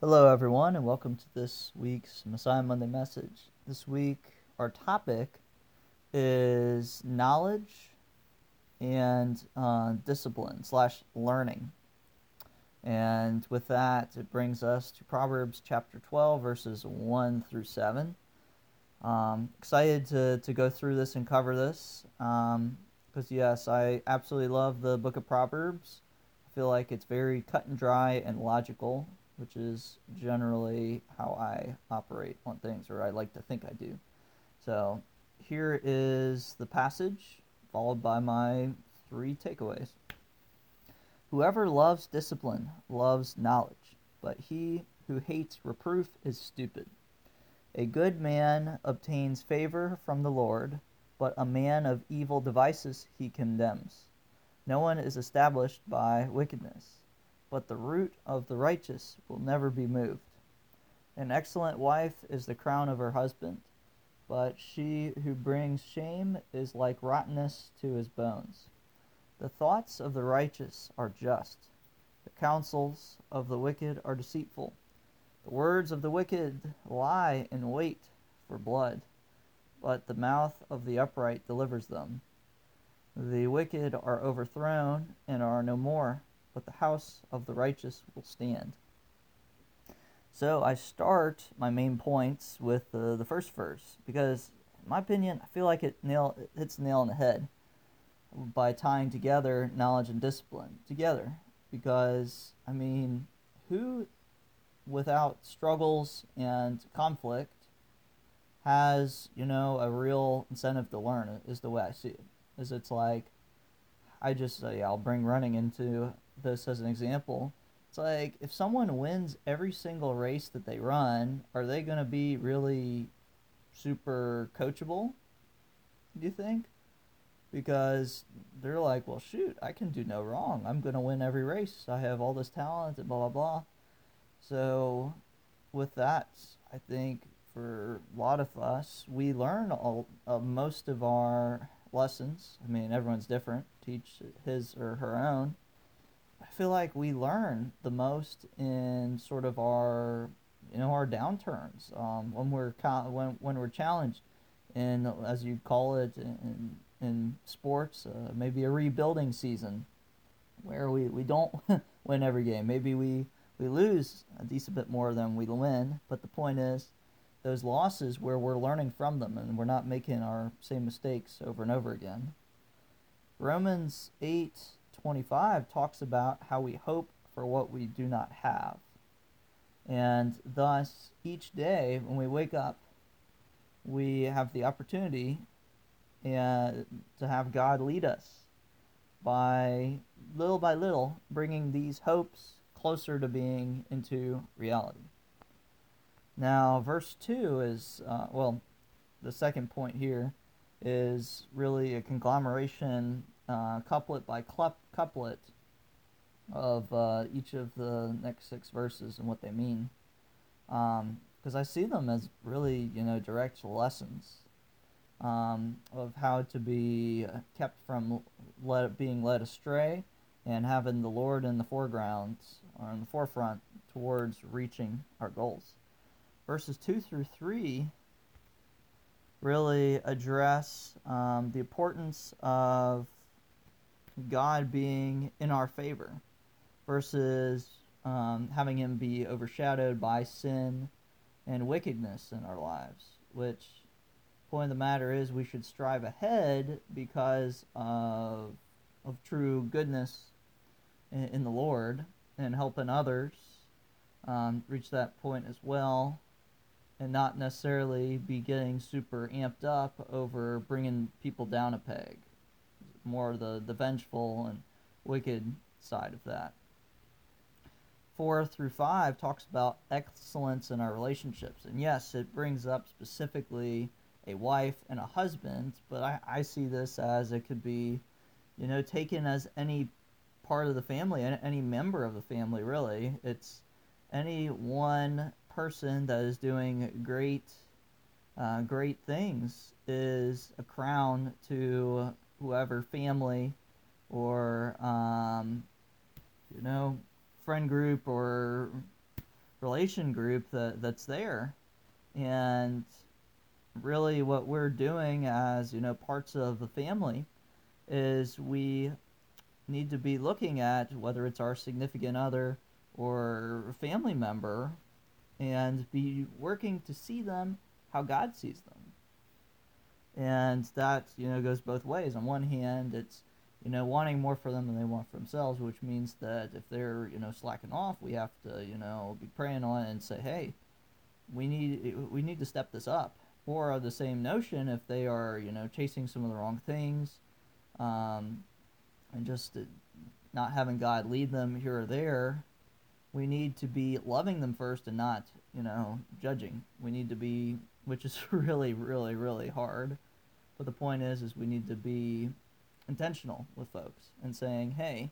Hello, everyone, and welcome to this week's Messiah Monday message. This week, our topic is knowledge and uh, discipline slash learning. And with that, it brings us to Proverbs chapter 12, verses 1 through 7. Um, excited to, to go through this and cover this. Because, um, yes, I absolutely love the book of Proverbs. I feel like it's very cut and dry and logical, which is generally how I operate on things, or I like to think I do. So, here is the passage, followed by my three takeaways. Whoever loves discipline loves knowledge, but he who hates reproof is stupid. A good man obtains favor from the Lord, but a man of evil devices he condemns. No one is established by wickedness, but the root of the righteous will never be moved. An excellent wife is the crown of her husband, but she who brings shame is like rottenness to his bones. The thoughts of the righteous are just, the counsels of the wicked are deceitful. The words of the wicked lie in wait for blood, but the mouth of the upright delivers them. The wicked are overthrown and are no more, but the house of the righteous will stand. So I start my main points with the, the first verse because, in my opinion, I feel like it nail it hits the nail on the head by tying together knowledge and discipline together. Because I mean, who without struggles and conflict has you know a real incentive to learn is the way i see it is it's like i just say i'll bring running into this as an example it's like if someone wins every single race that they run are they going to be really super coachable do you think? Because they're like well shoot i can do no wrong. I'm going to win every race. I have all this talent and blah blah blah. So, with that, I think for a lot of us, we learn all, uh, most of our lessons. I mean, everyone's different, teach his or her own. Feel like we learn the most in sort of our, you know, our downturns um, when we're when when we're challenged, and as you call it in in sports, uh, maybe a rebuilding season, where we we don't win every game. Maybe we we lose a decent bit more than we win, but the point is, those losses where we're learning from them and we're not making our same mistakes over and over again. Romans 8:25 talks about how we hope for what we do not have. And thus each day when we wake up, we have the opportunity uh, to have God lead us by little by little bringing these hopes closer to being into reality. Now, verse 2 is, uh, well, the second point here is really a conglomeration, uh, couplet by couplet, of uh, each of the next six verses and what they mean. Because um, I see them as really, you know, direct lessons um, of how to be kept from let, being led astray and having the Lord in the foreground or in the forefront towards reaching our goals. Verses 2 through 3 really address um, the importance of God being in our favor versus um, having Him be overshadowed by sin and wickedness in our lives, which point of the matter is we should strive ahead because of, of true goodness in, in the Lord and helping others um, reach that point as well and not necessarily be getting super amped up over bringing people down a peg. More the, the vengeful and wicked side of that. 4 through 5 talks about excellence in our relationships. And yes, it brings up specifically a wife and a husband, but I, I see this as it could be, you know, taken as any part of the family, any member of the family, really. It's any one person that is doing great, uh, great things is a crown to whoever family or, um, you know, friend group or relation group that that's there, and really what we're doing as you know parts of the family is we need to be looking at whether it's our significant other or family member and be working to see them how God sees them. And that, you know, goes both ways. On one hand, it's, you know, wanting more for them than they want for themselves, which means that if they're, you know, slacking off, we have to, you know, be praying on it and say, hey, we need we need to step this up. Or the same notion, if they are, you know, chasing some of the wrong things, um, and just not having God lead them here or there, we need to be loving them first and not, you know, judging. We need to be, which is really, really, really hard. But the point is, is we need to be intentional with folks and saying, hey,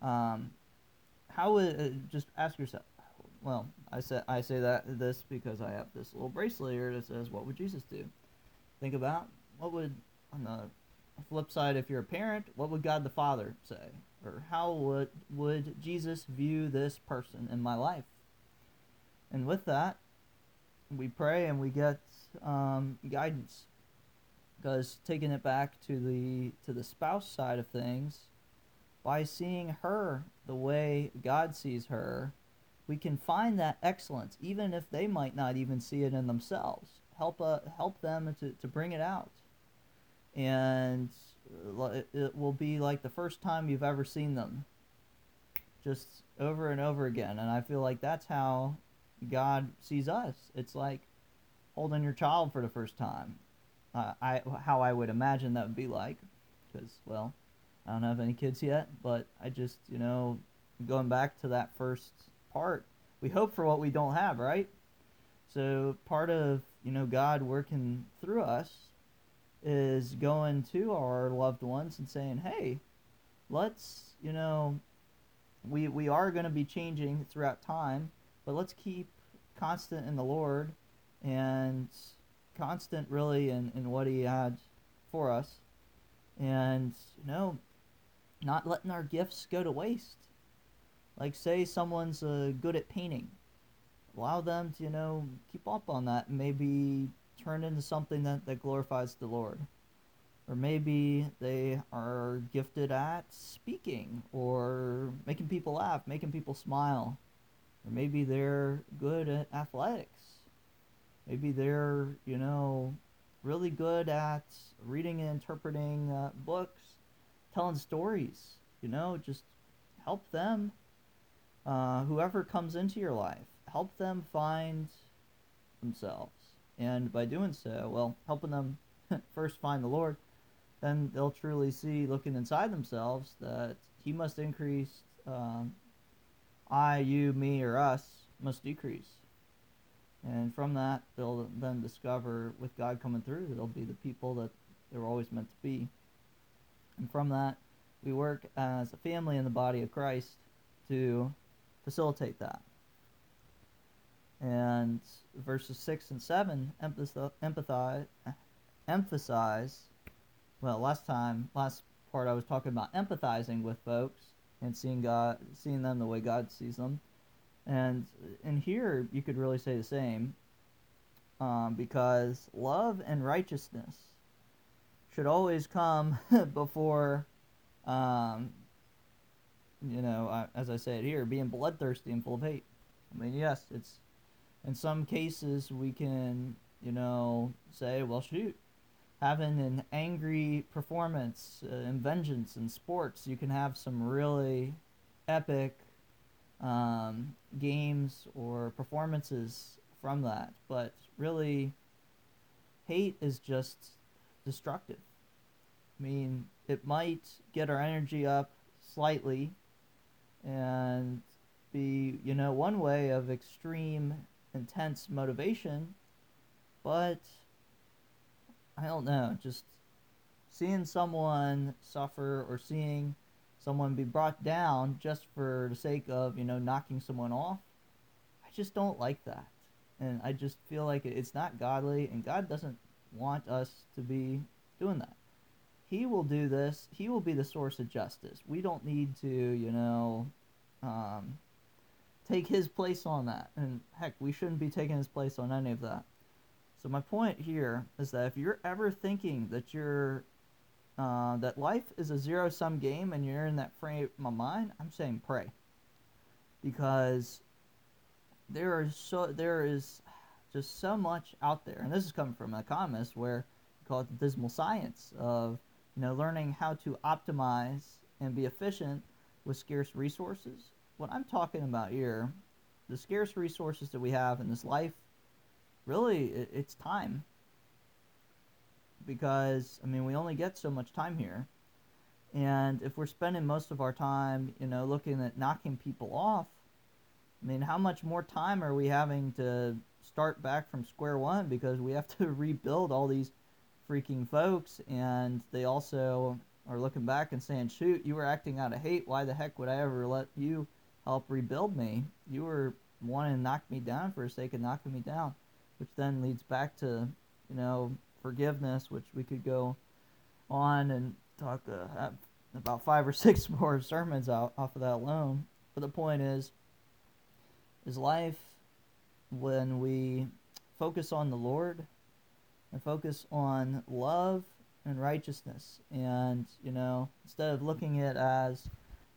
um, how would uh, just ask yourself. Well, I say I say that this because I have this little bracelet here that says, "What would Jesus do?" Think about what would on the flip side, if you're a parent, what would God the Father say? Or how would, would Jesus view this person in my life? And with that, we pray and we get um, guidance. Because taking it back to the to the spouse side of things, by seeing her the way God sees her, we can find that excellence, even if they might not even see it in themselves. Help uh, help them to, to bring it out. And it will be like the first time you've ever seen them. Just over and over again. And i feel like that's how god sees us. It's like holding your child for the first time i how i would imagine that would be like because well i don't have any kids yet but i just you know going back to that first part we hope for what we don't have right? So part of you know god working through us is going to our loved ones and saying, "Hey, let's, you know, we we are going to be changing throughout time, but let's keep constant in the Lord and constant really in, in what he had for us and you know not letting our gifts go to waste like say someone's uh, good at painting allow them to you know keep up on that maybe turn into something that, that glorifies the Lord. Or maybe they are gifted at speaking or making people laugh, making people smile. Or maybe they're good at athletics. Maybe they're, you know, really good at reading and interpreting uh, books, telling stories. You know, just help them. Uh, whoever comes into your life, help them find themselves. And by doing so, well, helping them first find the Lord, then they'll truly see, looking inside themselves, that He must increase, um, I, you, me, or us must decrease. And from that, they'll then discover, with God coming through, they'll be the people that they were always meant to be. And from that, we work as a family in the body of Christ to facilitate that and verses 6 and 7 empathize, emphasize well last time last part i was talking about empathizing with folks and seeing god seeing them the way god sees them and in here you could really say the same um, because love and righteousness should always come before um, you know as i say it here being bloodthirsty and full of hate. I mean yes it's in some cases we can you know say well shoot having an angry performance uh, and vengeance in sports you can have some really epic um, games or performances from that. But really hate is just destructive. I mean it might get our energy up slightly and be you know one way of extreme intense motivation, but I don't know, just seeing someone suffer or seeing someone be brought down just for the sake of, you know, knocking someone off, I just don't like that. And I just feel like it's not godly, and God doesn't want us to be doing that. He will do this. He will be the source of justice. We don't need to, you know, um, take his place on that. And heck, we shouldn't be taking his place on any of that. So my point here is that if you're ever thinking that you're uh, that life is a zero sum game and you're in that frame of mind, I'm saying pray. Because there is so there is just so much out there, and this is coming from an economist where we call it the dismal science of you know learning how to optimize and be efficient with scarce resources. What I'm talking about here, the scarce resources that we have in this life, really it, it's time. Because I mean, we only get so much time here. And if we're spending most of our time, you know, looking at knocking people off, I mean, how much more time are we having to start back from square one because we have to rebuild all these freaking folks and they also are looking back and saying, shoot, you were acting out of hate. Why the heck would I ever let you help rebuild me? You were wanting to knock me down for the sake of knocking me down, which then leads back to, you know, forgiveness, which we could go on and talk uh, about five or six more sermons out off of that alone. But the point is, is life when we focus on the Lord and focus on love and righteousness. And, you know, instead of looking at as,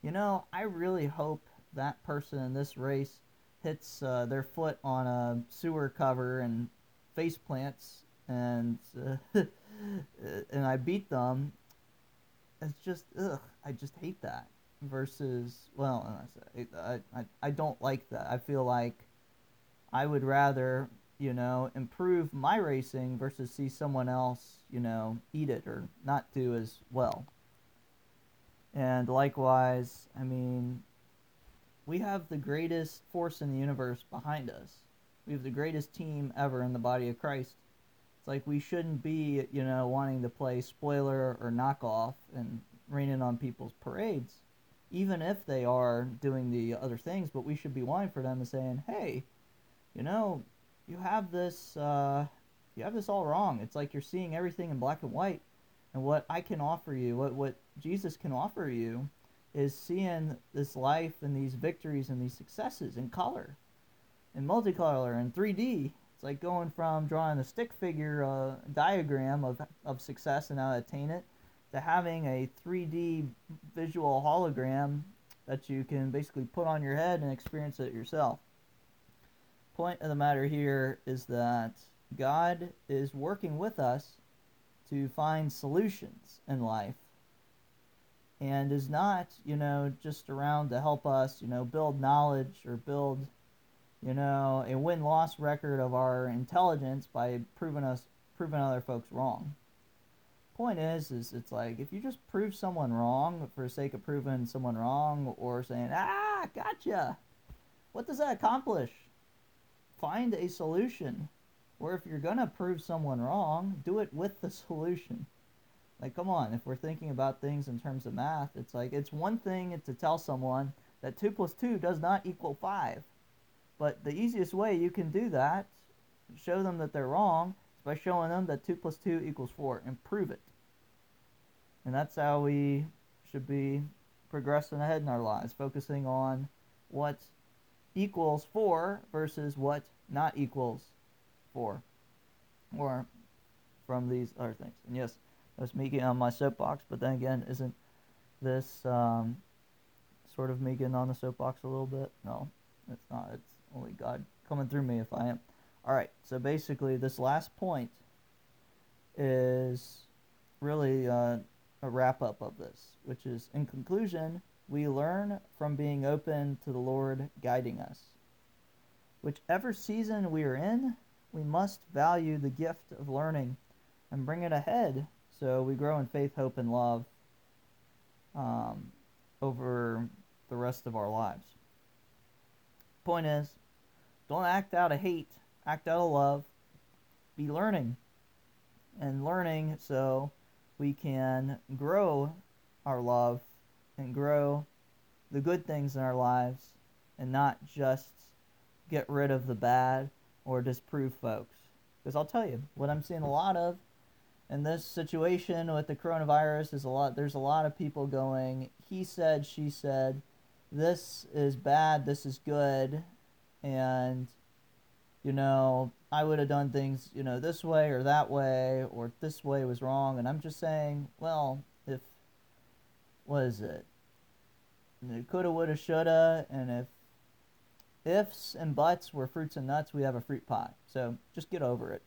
you know, I really hope that person in this race hits uh, their foot on a sewer cover and face plants and uh, and I beat them. It's just ugh, I just hate that. Versus, well, I, I I don't like that. I feel like I would rather, you know, improve my racing versus see someone else, you know, eat it or not do as well. And likewise, I mean, we have the greatest force in the universe behind us. We have the greatest team ever in the body of Christ. It's like we shouldn't be, you know, wanting to play spoiler or knockoff and raining on people's parades, even if they are doing the other things. But we should be wanting for them and saying, hey, you know, you have this, uh, you have this all wrong. It's like you're seeing everything in black and white. And what I can offer you, what, what Jesus can offer you, is seeing this life and these victories and these successes in color, in multicolor, and 3D. It's like going from drawing a stick figure uh, diagram of, of success and how to attain it to having a 3D visual hologram that you can basically put on your head and experience it yourself. Point of the matter here is that God is working with us to find solutions in life and is not, you know, just around to help us, you know, build knowledge or build, you know, a win-loss record of our intelligence by proving us proving other folks wrong. Point is, is it's like if you just prove someone wrong for the sake of proving someone wrong or saying, ah, gotcha, what does that accomplish? find a solution. Or if you're to prove someone wrong, do it with the solution. Like, come on, if we're thinking about things in terms of math, it's like it's one thing to tell someone that 2 plus 2 does not equal 5. But the easiest way you can do that, show them that they're wrong, is by showing them that 2 plus 2 equals 4 and prove it. And that's how we should be progressing ahead in our lives, focusing on what equals 4 versus what not equals 4. Or from these other things. And yes, that's me getting on my soapbox, but then again, isn't this um, sort of me getting on the soapbox a little bit? No, it's not. It's only God coming through me if I am. Alright, so basically, this last point is really uh, a wrap up of this, which is in conclusion, we learn from being open to the Lord guiding us. Whichever season we are in, we must value the gift of learning and bring it ahead so we grow in faith, hope, and love um, over the rest of our lives. Point is, don't act out of hate, act out of love. Be learning and learning so we can grow our love and grow the good things in our lives and not just get rid of the bad or disprove folks. Because I'll tell you, what I'm seeing a lot of in this situation with the coronavirus is a lot there's a lot of people going he said she said this is bad, this is good, and you know, I would have done things, you know, this way or that way, or this way was wrong. And I'm just saying, well, if, what is it? Coulda, woulda, shoulda, and if ifs and buts were fruits and nuts, we have a fruit pie. So just get over it.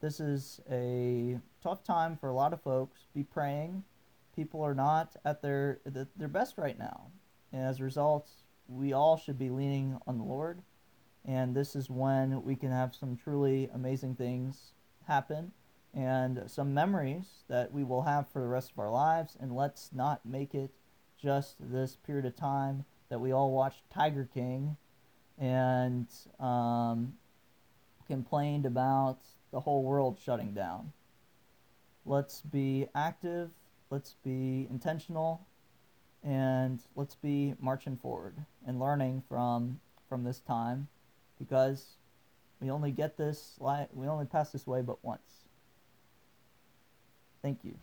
This is a tough time for a lot of folks. Be praying. People are not at their their best right now. And as a result, we all should be leaning on the Lord. And this is when we can have some truly amazing things happen and some memories that we will have for the rest of our lives. And let's not make it just this period of time that we all watched Tiger King and um, complained about the whole world shutting down. Let's be active, let's be intentional, and let's be marching forward and learning from from this time because we only get this we only pass this way but once. Thank you.